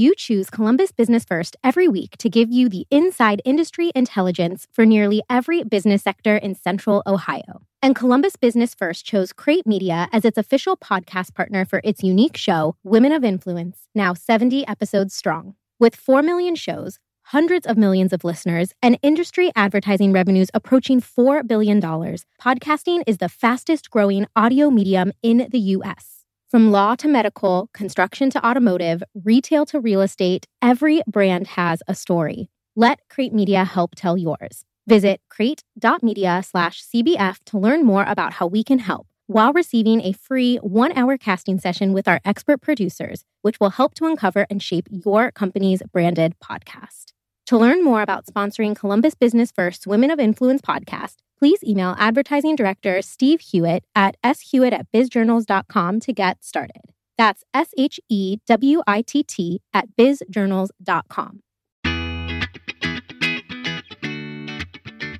You choose Columbus Business First every week to give you the inside industry intelligence for nearly every business sector in Central Ohio. And Columbus Business First chose Crate Media as its official podcast partner for its unique show, Women of Influence, now 70 episodes strong. With 4 million shows, hundreds of millions of listeners, and industry advertising revenues approaching $4 billion, podcasting is the fastest growing audio medium in the U.S. From law to medical, construction to automotive, retail to real estate, every brand has a story. Let Crate Media help tell yours. Visit crate.media slash CBF to learn more about how we can help while receiving a free one hour casting session with our expert producers, which will help to uncover and shape your company's branded podcast. To learn more about sponsoring Columbus Business First Women of Influence podcast, please email advertising director Steve Hewitt at shewitt at bizjournals.com to get started. That's S H E W I T T at bizjournals.com.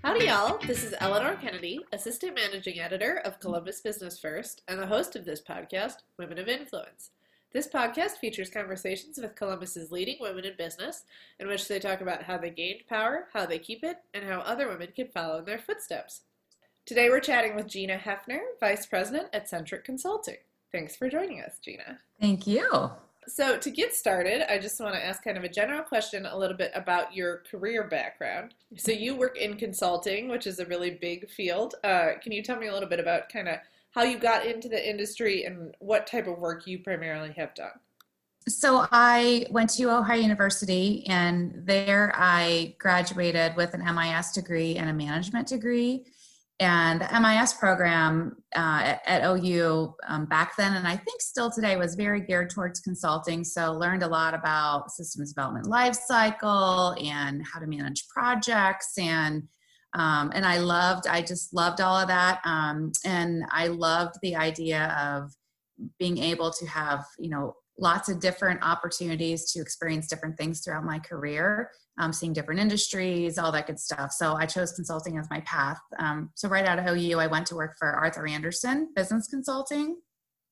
Howdy, y'all. This is Eleanor Kennedy, Assistant Managing Editor of Columbus Business First, and the host of this podcast, Women of Influence. This podcast features conversations with Columbus's leading women in business, in which they talk about how they gained power, how they keep it, and how other women can follow in their footsteps. Today we're chatting with Gina Hefner, Vice President at Centric Consulting. Thanks for joining us, Gina. Thank you. So, to get started, I just want to ask kind of a general question a little bit about your career background. So, you work in consulting, which is a really big field. Uh, can you tell me a little bit about kind of how you got into the industry and what type of work you primarily have done. So I went to Ohio University and there I graduated with an MIS degree and a management degree. And the MIS program uh, at, OU um, back then, and I think still today, was very geared towards consulting. So learned a lot about systems development lifecycle and how to manage projects and um, and I loved, I just loved all of that. Um, and I loved the idea of being able to have, you know, lots of different opportunities to experience different things throughout my career, um, seeing different industries, all that good stuff. So I chose consulting as my path. Um, so right out of OU, I went to work for Arthur Andersen Business Consulting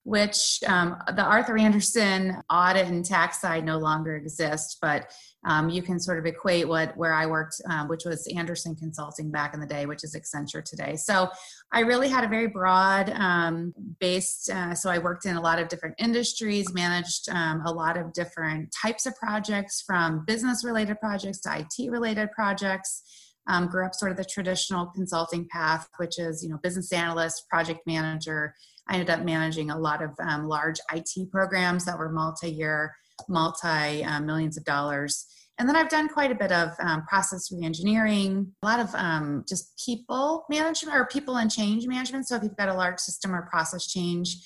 which um, the Arthur Andersen audit and tax side no longer exists, but um, you can sort of equate what where I worked, um, which was Andersen Consulting back in the day, which is Accenture today. So I really had a very broad um, based. Uh, so I worked in a lot of different industries, managed um, a lot of different types of projects, from business related projects to IT related projects. Um, grew up sort of the traditional consulting path, which is you know business analyst, project manager I ended up managing a lot of um, large IT programs that were multi-year, multi uh, millions of dollars. And then I've done quite a bit of um, process reengineering, a lot of um, just people management or people and change management. So if you've got a large system or process change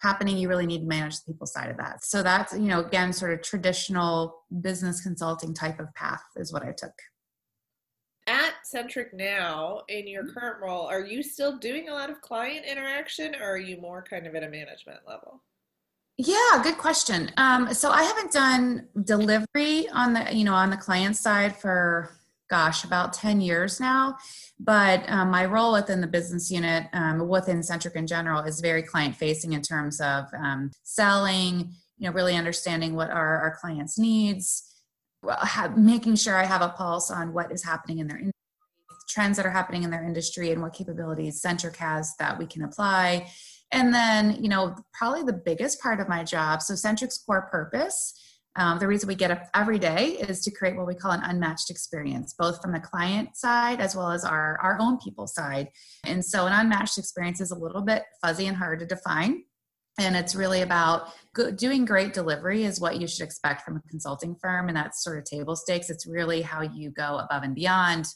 happening, you really need to manage the people side of that. So that's, you know, again, sort of traditional business consulting type of path is what I took at Centric now, in your mm-hmm. current role, are you still doing a lot of client interaction or are you more kind of at a management level? Yeah, good question. Um, so I haven't done delivery on the, you know, on the client side for gosh, about 10 years now. But um, my role within the business unit, um, within Centric in general, is very client facing in terms of um, selling, you know, really understanding what our, our clients' needs, have, making sure I have a pulse on what is happening in their industry, trends that are happening in their industry, and what capabilities Centric has that we can apply. And then, you know, probably the biggest part of my job. So, Centric's core purpose. Um, the reason we get up every day is to create what we call an unmatched experience, both from the client side as well as our, our own people side. And so, an unmatched experience is a little bit fuzzy and hard to define and it's really about doing great delivery is what you should expect from a consulting firm and that's sort of table stakes. It's really how you go above and beyond.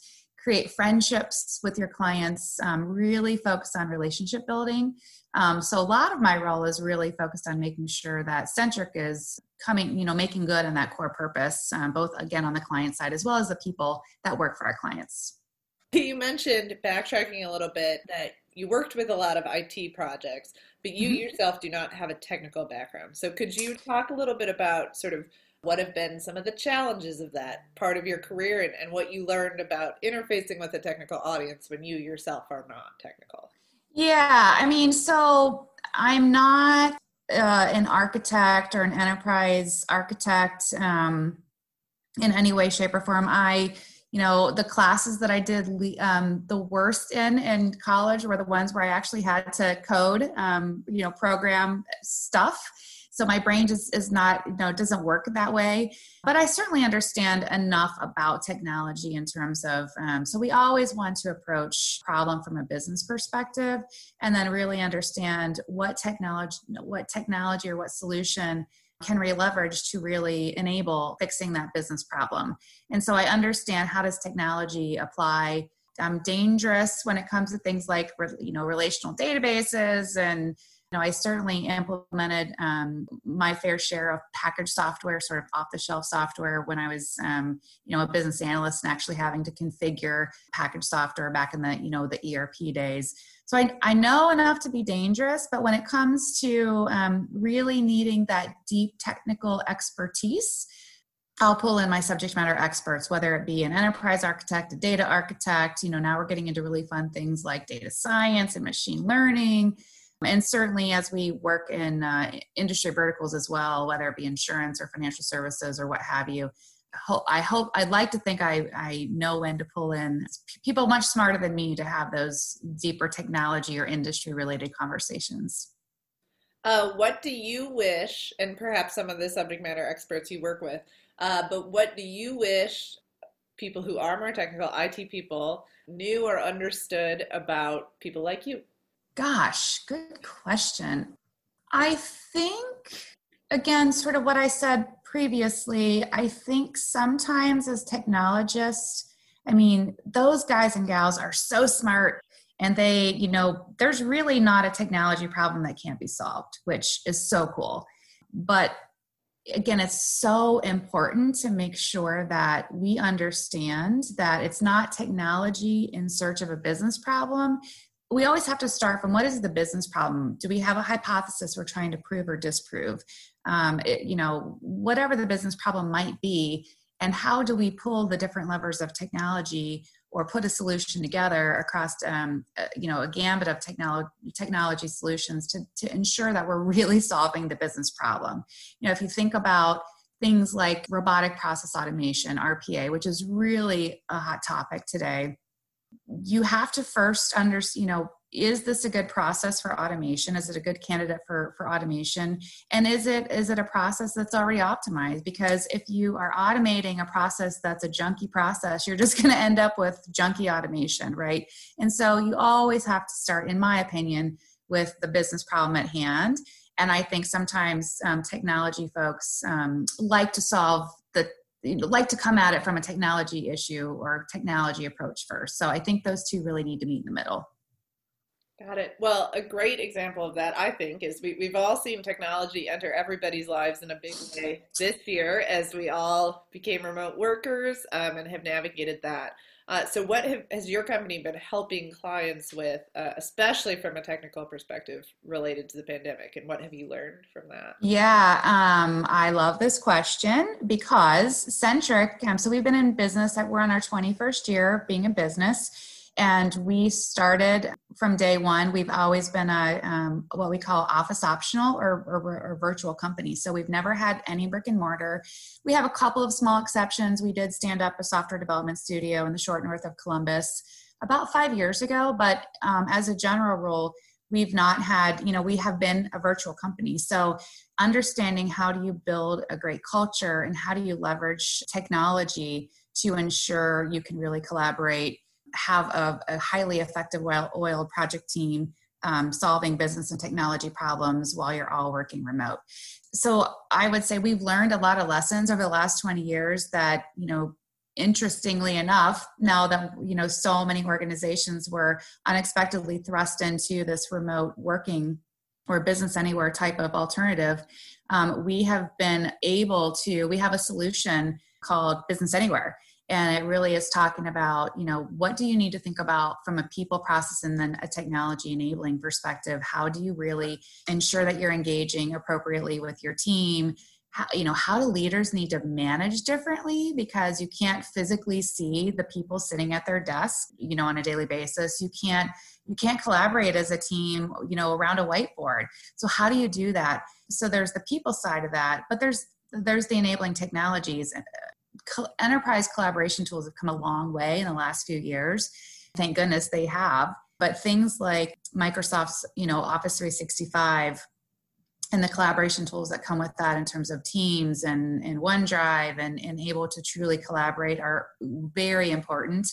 Create friendships with your clients um, really focus on relationship building. Um, so a lot of my role is really focused on making sure that centric is coming you know making good on that core purpose um, both again on the client side as well as the people that work for our clients. You mentioned backtracking a little bit that you worked with a lot of IT projects, but you mm-hmm. yourself do not have a technical background. So could you talk a little bit about sort of what have been some of the challenges of that part of your career and, and what you learned about interfacing with a technical audience when you yourself are not technical? Yeah, I mean, so I'm not uh, an architect or an enterprise architect um, in any way, shape, or form. I, you know, the classes that I did um, the worst in in college were the ones where I actually had to code, um, you know, program stuff. So my brain just is not you know doesn't work that way. But i certainly understand enough about technology in terms of um, so we always want to approach problem from a business perspective and then really understand what technology what technology or what solution can we leverage to really enable fixing that business problem? And so i understand how does technology apply. Dangerous when it comes to things like you know relational databases and know, I certainly implemented um, my fair share of packaged software, sort of off the shelf software, when I was, um, you know, a business analyst and actually having to configure packaged software back in the, you know, the ERP days. So I, I know enough to be dangerous, but when it comes to um, really needing that deep technical expertise, I'll pull in my subject matter experts, whether it be an enterprise architect, a data architect. You know, now we're getting into really fun things like data science and machine learning and certainly, as we work in uh, industry verticals as well, whether it be insurance or financial services or what have you, I hope I'd like to think I, I know when to pull in people much smarter than me to have those deeper technology or industry related conversations. Uh, what do you wish, and perhaps some of the subject matter experts you work with, uh, but what do you wish people who are more technical, IT people, knew or understood about people like you? Gosh, good question. I think, again, sort of what I said previously, I think sometimes as technologists, I mean, those guys and gals are so smart and they, you know, there's really not a technology problem that can't be solved, which is so cool. But again, it's so important to make sure that we understand that it's not technology in search of a business problem we always have to start from what is the business problem? Do we have a hypothesis we're trying to prove or disprove? Um, it, you know whatever the business problem might be and how do we pull the different levers of technology or put a solution together across um, uh, you know a gambit of technology technology solutions to, to ensure that we're really solving the business problem? You know if you think about things like robotic process automation rpa which is really a hot topic today you have to first under you know is this a good process for automation? Is it a good candidate for for automation? And is it is it a process that's already optimized? Because if you are automating a process that's a junky process you're just going to end up with junky automation right? And so you always have to start in my opinion with the business problem at hand. And i think sometimes um, technology folks um, like to solve like to come at it from a technology issue or technology approach first. So I think those two really need to meet in the middle. Got it. Well, a great example of that, I think, is we, we've all seen technology enter everybody's lives in a big way this year as we all became remote workers um, and have navigated that. Uh, so, what have, has your company been helping clients with, uh, especially from a technical perspective related to the pandemic? And what have you learned from that? Yeah, um, I love this question because Centric, um, so we've been in business, we're on our 21st year being a business and we started from day one. We've always been a um, what we call office optional or, or, or, virtual company. So we've never had any brick and mortar. We have a couple of small exceptions. We did stand up a software development studio in the short north of columbus about five years ago. But um, as a general rule we've not had you know we have been a virtual company. So understanding how do you build a great culture and how do you leverage technology to ensure you can really collaborate have a, a highly effective oil project team um, solving business and technology problems while you're all working remote. So I would say we've learned a lot of lessons over the last 20 years that, you know, interestingly enough, now that, you know, so many organizations were unexpectedly thrust into this remote working or business anywhere type of alternative, um, we have been able to, we have a solution called Business Anywhere and it really is talking about you know what do you need to think about from a people process and then a technology enabling perspective? How do you really ensure that you're engaging appropriately with your team? How, you know how do leaders need to manage differently? Because you can't physically see the people sitting at their desk you know on a daily basis. You can't you can't collaborate as a team you know around a whiteboard. So how do you do that? So there's the people side of that but there's there's the enabling technologies enterprise collaboration tools have come a long way in the last few years. Thank goodness they have. But things like microsoft's you know office 365 and the collaboration tools that come with that in terms of teams and, and OneDrive and, and able to truly collaborate are very important.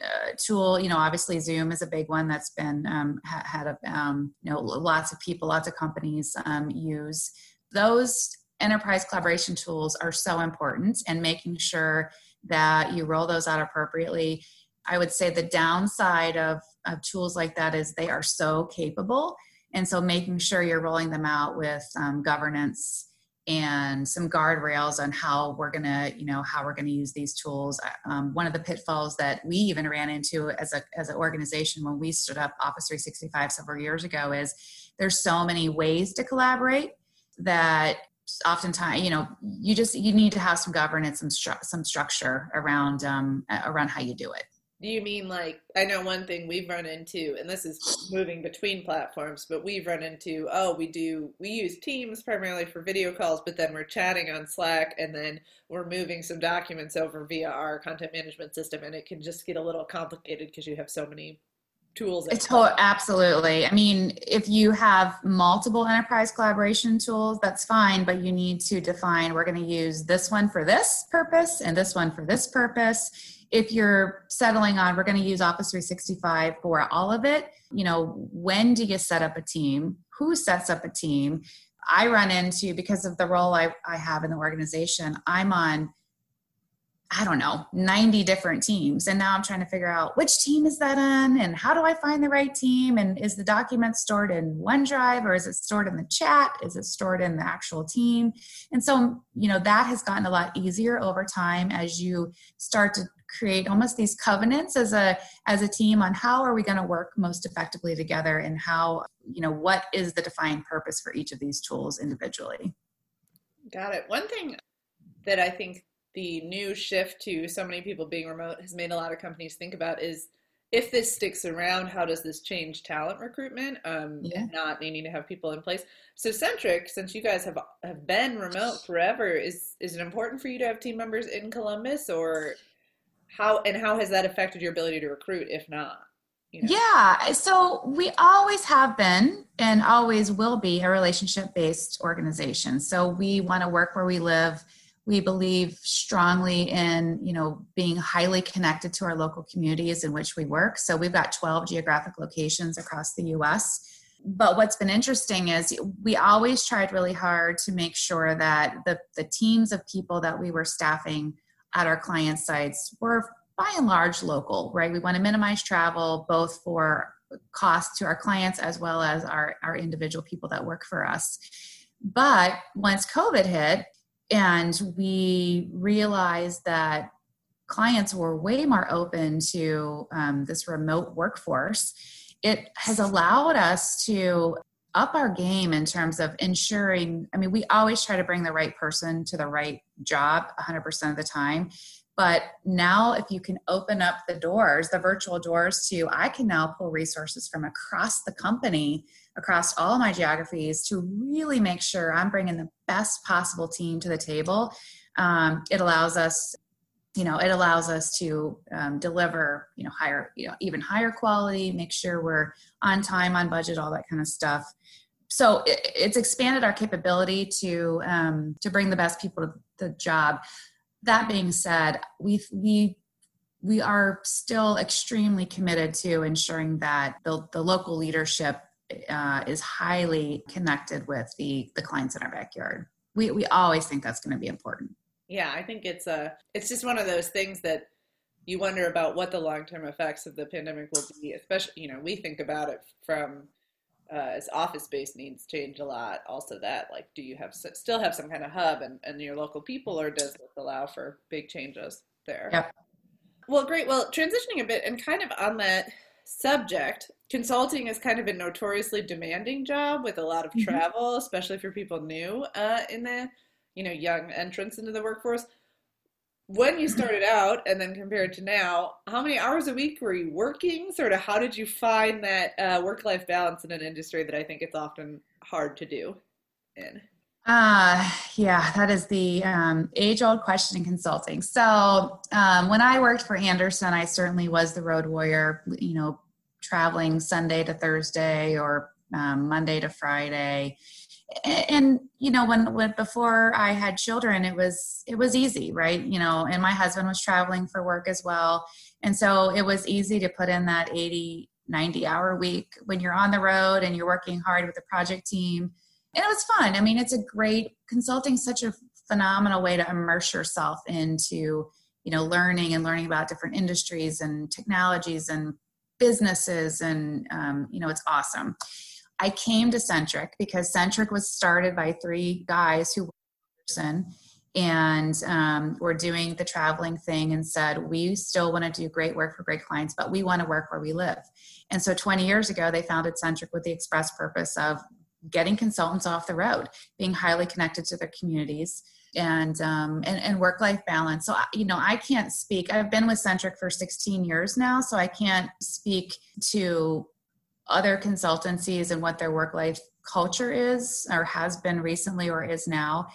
Uh, tool, you know, obviously Zoom is a big one that's been um, ha- had a, um, you know lots of people, lots of companies um, use. Those enterprise collaboration tools are so important and making sure that you roll those out appropriately. I would say the downside of, of tools like that is they are so capable and so making sure you're rolling them out with um, governance and some guardrails on how we're to you know how we're to use these tools um, one of the pitfalls that we even ran into as a as an organization when we stood up office 365 several years ago is there's so many ways to collaborate that oftentimes you know you just you need to have some governance some stru- some structure around um, around how you do it. Do you mean like I know one thing we've run into, and this is moving between platforms, but we've run into oh we do we use Teams primarily for video calls, but then we're chatting on Slack, and then we're moving some documents over via our content management system, and it can just get a little complicated because you have so many tools. It's absolutely. I mean, if you have multiple enterprise collaboration tools, that's fine, but you need to define we're going to use this one for this purpose and this one for this purpose if you're settling on we're going to use office 365 for all of it you know when do you set up a team who sets up a team i run into because of the role i, I have in the organization i'm on I don't know, 90 different teams. And now I'm trying to figure out which team is that in and how do I find the right team? And is the document stored in OneDrive or is it stored in the chat? Is it stored in the actual team? And so, you know, that has gotten a lot easier over time as you start to create almost these covenants as a as a team on how are we going to work most effectively together and how, you know, what is the defined purpose for each of these tools individually. Got it. One thing that I think the new shift to so many people being remote has made a lot of companies think about is if this sticks around, how does this change talent recruitment? Um, yeah. Not needing to have people in place. So Centric, since you guys have have been remote forever, is is it important for you to have team members in Columbus, or how and how has that affected your ability to recruit? If not, you know? yeah. So we always have been and always will be a relationship based organization. So we want to work where we live we believe strongly in you know being highly connected to our local communities in which we work. So we've got 12 geographic locations across the us but what's been interesting is we always tried really hard to make sure that the, the teams of people that we were staffing at our client sites were by and large local right? We want to minimize travel both for cost to our clients as well as our, our individual people that work for us. But once covid hit and we realized that clients were way more open to um, this remote workforce. It has allowed us to up our game in terms of ensuring i mean we always try to bring the right person to the right job 100% of the time. But now if you can open up the doors the virtual doors to i can now pull resources from across the company across all my geographies to really make sure I'm bringing the best possible team to the table. Um, it allows us, you know, it allows us to um, deliver, you know, higher, you know, even higher quality, make sure we're on time, on budget, all that kind of stuff. So it, it's expanded our capability to um, to bring the best people to the job. That being said, we we we are still extremely committed to ensuring that the, the local leadership uh, is highly connected with the the clients in our backyard. We we always think that's going to be important. Yeah, I think it's a it's just one of those things that you wonder about what the long term effects of the pandemic will be. Especially, you know, we think about it from uh, as office space needs change a lot. Also, that like, do you have still have some kind of hub and, and your local people, or does this allow for big changes there? Yep. Well, great. Well, transitioning a bit and kind of on that subject, consulting is kind of a notoriously demanding job with a lot of mm-hmm. travel, especially for people new uh, in the you know young entrance into the workforce. When you started out and then compared to now how many hours a week were you working? Sort of how did you find that uh, work-life balance in an industry that i think it's often hard to do in uh, yeah, that is the um, age old question in consulting. So, um, when I worked for Andersen, I certainly was the road warrior, you know, traveling Sunday to Thursday or um, Monday to Friday. And, you know, when, when before I had children, it was it was easy, right? You know, and my husband was traveling for work as well, and so it was easy to put in that 80, 90 hour week when you're on the road and you're working hard with the project team and it was fun. I mean, it's a great consulting, such a phenomenal way to immerse yourself into, you know, learning and learning about different industries and technologies and businesses. And, um, you know, it's awesome. I came to Centric because Centric was started by three guys who were person and um, we're doing the traveling thing and said we still want to do great work for great clients but we want to work where we live and so 20 years ago they founded centric with the express purpose of getting consultants off the road, being highly connected to their communities, and um, and, and work life balance. So you know, I can't speak. I've been with Centric for 16 years now, so I can't speak to other consultancies and what their work life culture is, or has been recently, or is now.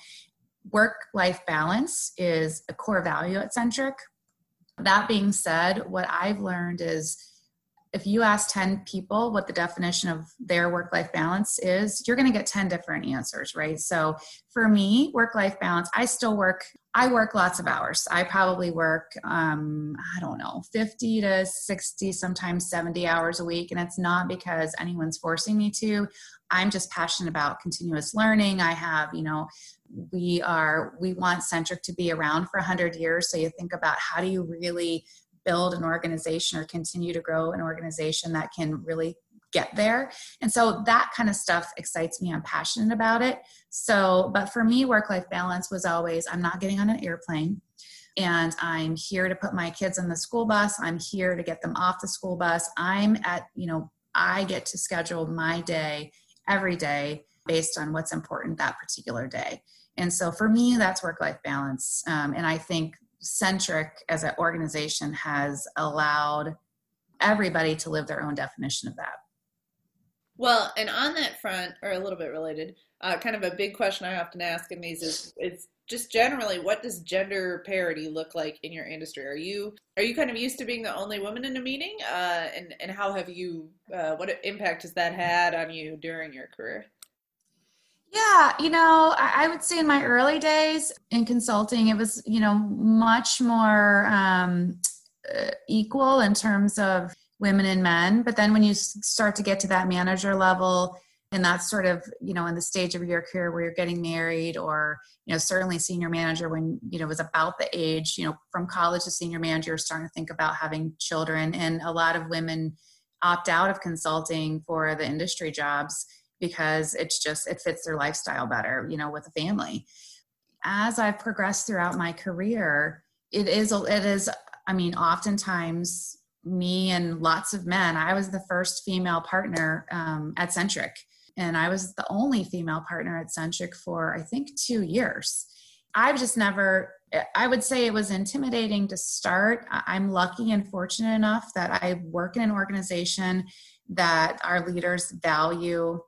Work life balance is a core value at Centric. That being said, what I've learned is if you ask 10 people what the definition of their work life balance is, you're going to get 10 different answers, right? So for me, work life balance, I still work, I work lots of hours. I probably work, um, I don't know, 50 to 60, sometimes 70 hours a week. And it's not because anyone's forcing me to. I'm just passionate about continuous learning. I have, you know, we are, we want Centric to be around for 100 years. So you think about how do you really build an organization or continue to grow an organization that can really get there. And so that kind of stuff excites me. I'm passionate about it. So, but for me, work life balance was always I'm not getting on an airplane and I'm here to put my kids on the school bus. I'm here to get them off the school bus. I'm at, you know, I get to schedule my day every day based on what's important that particular day. And so for me, that's work life balance. Um, and I think centric as an organization has allowed everybody to live their own definition of that. Well, and on that front, or a little bit related, uh, kind of a big question I often ask in these is, is just generally, what does gender parity look like in your industry? Are you are you kind of used to being the only woman in a meeting, uh, and and how have you? Uh, what impact has that had on you during your career? Yeah, you know, I, would say in my early days in consulting, it was, you know, much more um, uh, equal in terms of women and men. But then when you start to get to that manager level, and that's sort of, you know, in the stage of your career where you're getting married or, you know, certainly senior manager when, you know, was about the age, you know, from college to senior manager, starting to think about having children. And a lot of women opt out of consulting for the industry jobs because it's just it fits their lifestyle better you know with a family. As i've progressed throughout my career it is it is i mean oftentimes me and lots of men i was the first female partner um, at centric. And i was the only female partner at centric for i think two years. I've just never i would say it was intimidating to start. I'm lucky and fortunate enough that i work in an organization that our leaders value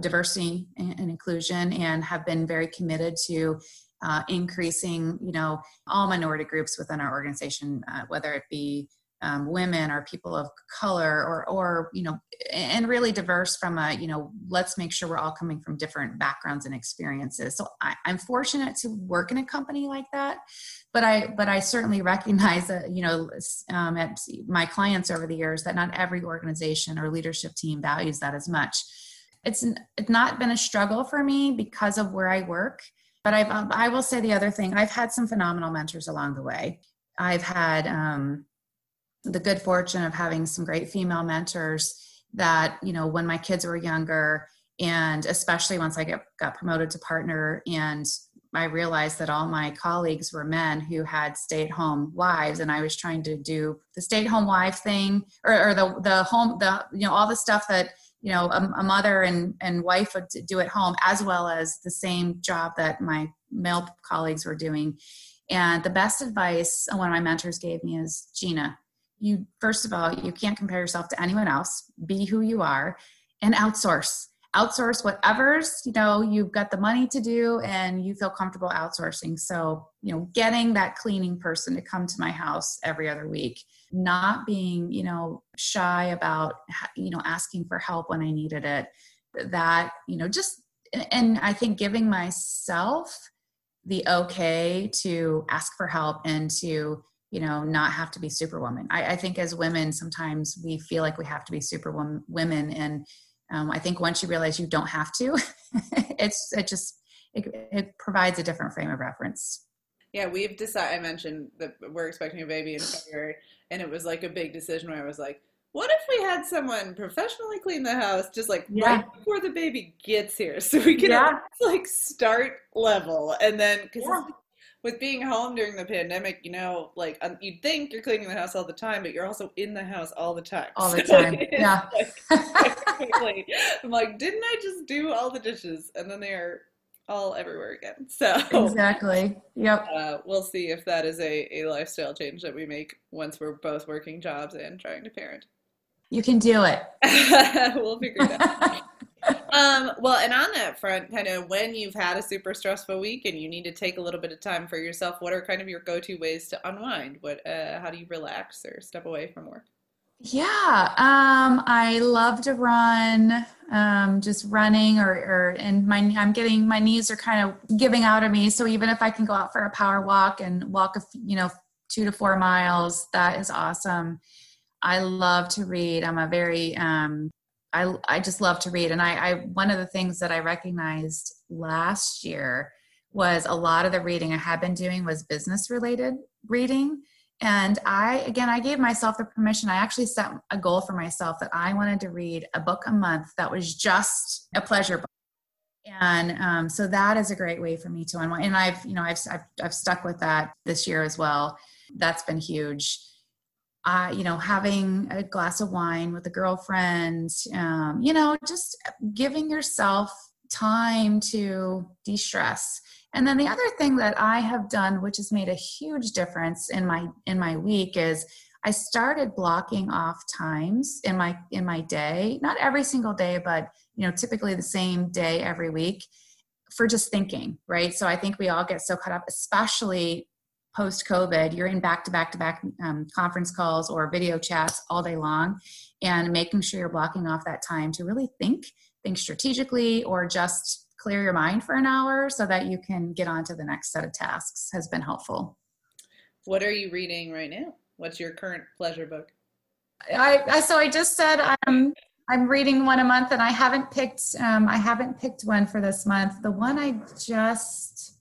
diversity and inclusion and have been very committed to uh, increasing you know all minority groups within our organization uh, whether it be um, women or people of color or or you know and really diverse from a you know let's make sure we're all coming from different backgrounds and experiences. So I, i'm fortunate to work in a company like that but i but i certainly recognize that you know um, at my clients over the years that not every organization or leadership team values that as much it's it's not been a struggle for me because of where I work. But I've um, I will say the other thing I've had some phenomenal mentors along the way. I've had um, the good fortune of having some great female mentors that you know when my kids were younger and especially once I get, got promoted to partner and I realized that all my colleagues were men who had stay-at-home wives, and I was trying to do the stay-at-home wife thing, or, or the the home the you know all the stuff that you know a, a, mother and, and wife would do at home as well as the same job that my male colleagues were doing. And the best advice uh, one of my mentors gave me is Gina, you first of all, you can't compare yourself to anyone else. Be who you are and outsource. Outsource whatever's, you know, you've got the money to do and you feel comfortable outsourcing. So, you know, getting that cleaning person to come to my house every other week, not being, you know, shy about, you know, asking for help when I needed it. That, you know, just, and I think giving myself the okay to ask for help and to you know not have to be superwoman I, I think as women sometimes we feel like we have to be superwoman women and um, i think once you realize you don't have to it's it just it, it provides a different frame of reference yeah we've decided i mentioned that we're expecting a baby in february and it was like a big decision where i was like what if we had someone professionally clean the house just like yeah. right before the baby gets here so we can yeah. like start level and then because yeah. with being home during the pandemic you know like um, you'd think you're cleaning the house all the time but you're also in the house all the time all the so time yeah like, i'm like didn't i just do all the dishes and then they are all everywhere again. So exactly. Yep. Uh, we'll see if that is a, a lifestyle change that we make once we're both working jobs and trying to parent. You can do it. we'll figure it out. um, well, and on that front, kind of when you've had a super stressful week and you need to take a little bit of time for yourself, what are kind of your go-to ways to unwind? What, uh, how do you relax or step away from work? Yeah, um, I love to run. Um, just running, or, or and my I'm getting my knees are kind of giving out of me. So even if I can go out for a power walk and walk a you know two to four miles, that is awesome. I love to read. I'm a very um, I I just love to read, and I, I one of the things that I recognized last year was a lot of the reading I had been doing was business related reading. And I, again, I gave myself the permission. I actually set a goal for myself that I wanted to read a book a month that was just a pleasure book. And um, so that is a great way for me to unwind. And I've, you know, I've, I've, I've stuck with that this year as well. That's been huge uh, you know, having a glass of wine with a girlfriend, um, you know, just giving yourself time to de stress. And then the other thing that I have done, which has made a huge difference in my in my week, is I started blocking off times in my in my day, not every single day, but you know, typically the same day every week for just thinking, right? So I think we all get so caught up, especially post COVID, you're in back to back to back um, conference calls or video chats all day long, and making sure you're blocking off that time to really think, think strategically, or just clear your mind for an hour so that you can get on to the next set of tasks has been helpful. What are you reading right now? What's your current pleasure book? I, I so I just said I'm I'm reading one a month, and I haven't picked um, I haven't picked one for this month. The one I just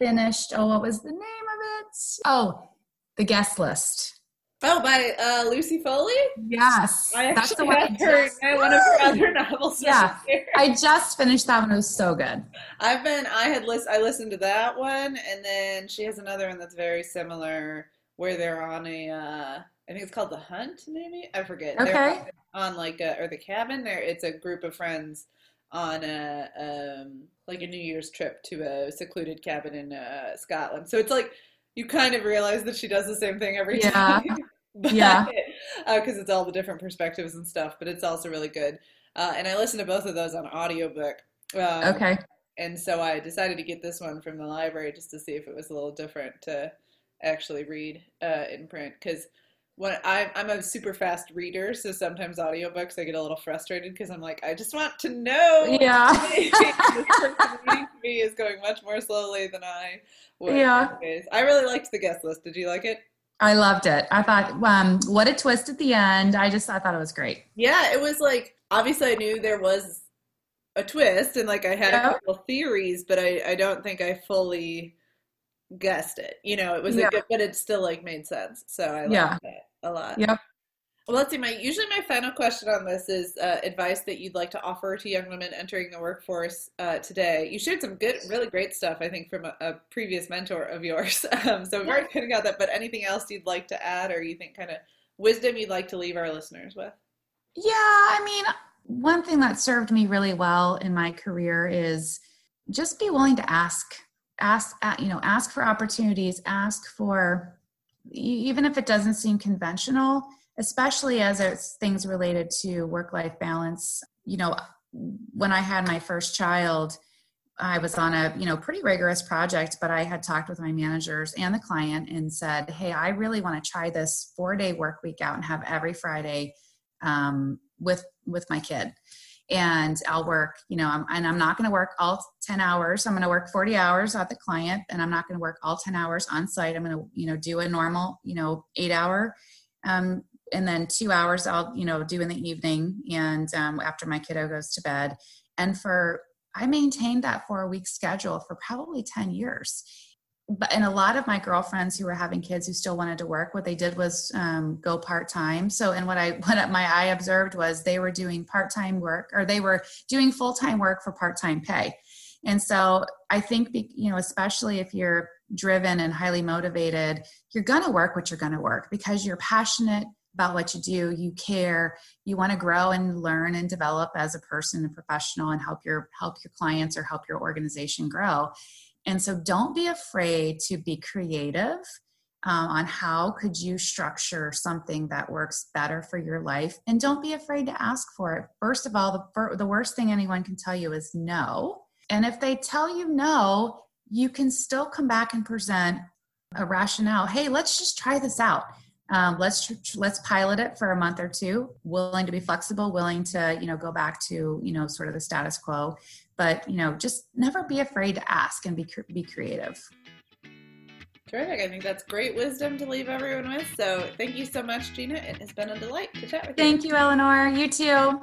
finished. Oh, what was the name of it? Oh, The Guest List. Oh, by uh, Lucy Foley. Yes, I that's the one. I heard one of her other novels. Yeah, I just finished that one. It was so good. I've been. I had list. I listened to that one, and then she has another one that's very similar, where they're on a. Uh, I think it's called The Hunt. Maybe I forget. Okay. They're on like a, or the cabin. There, it's a group of friends on a um, like a New Year's trip to a secluded cabin in uh, Scotland. So it's like you kind of realize that she does the same thing every yeah. time. but, yeah. Because uh, it's all the different perspectives and stuff, but it's also really good. Uh, and I listened to both of those on audiobook. Um, okay. And so I decided to get this one from the library just to see if it was a little different to actually read uh, in print. Because when I'm, I'm a super fast reader, so sometimes audiobooks I get a little frustrated because I'm like, I just want to know. Yeah. this person reading to me is going much more slowly than I would. Yeah. I really liked the guest list. Did you like it? I loved it. I thought, um, what a twist at the end. I just, I thought it was great. Yeah, it was like, obviously I knew there was a twist and like I had a couple theories, but I, I don't think I fully guessed it. You know, it was yeah. a good, but it still like made sense. So I liked yeah. it a lot. Yep. Well, let's see. My usually my final question on this is uh, advice that you'd like to offer to young women entering the workforce uh, today. You shared some good, really great stuff, I think, from a, a previous mentor of yours. Um, so very good about that. But anything else you'd like to add, or you think kind of wisdom you'd like to leave our listeners with? Yeah, I mean, one thing that served me really well in my career is just be willing to ask ask you know ask for opportunities ask for even if it doesn't seem conventional especially as it's things related to work life balance you know when i had my first child i was on a you know pretty rigorous project but i had talked with my managers and the client and said hey i really want to try this four day work week out and have every friday um, with with my kid and I'll work, you know, I'm, and I'm not going to work all 10 hours. I'm going to work 40 hours at the client and I'm not going to work all 10 hours on site. I'm going to, you know, do a normal, you know, eight hour, um, and then two hours I'll, you know, do in the evening and um, after my kiddo goes to bed. And for, I maintained that four week schedule for probably 10 years. But and a lot of my girlfriends who were having kids who still wanted to work what they did was um, go part-time so and what i what my eye observed was they were doing part-time work or they were doing full-time work for part-time pay. And so i think you know especially if you're driven and highly motivated you're going to work what you're going to work because you're passionate about what you do you care you want to grow and learn and develop as a person and professional and help your help your clients or help your organization grow. And so don't be afraid to be creative um, on how could you structure something that works better for your life. And don't be afraid to ask for it. First of all the, the worst thing anyone can tell you is no. And if they tell you no you can still come back and present a rationale hey let's just try this out um, let's let's pilot it for a month or two willing to be flexible willing to you know go back to you know sort of the status quo. But you know just never be afraid to ask and be be creative. Terrific. I think that's great wisdom to leave everyone with. So thank you so much gina. It has been a delight to chat with you. Thank you eleanor. You too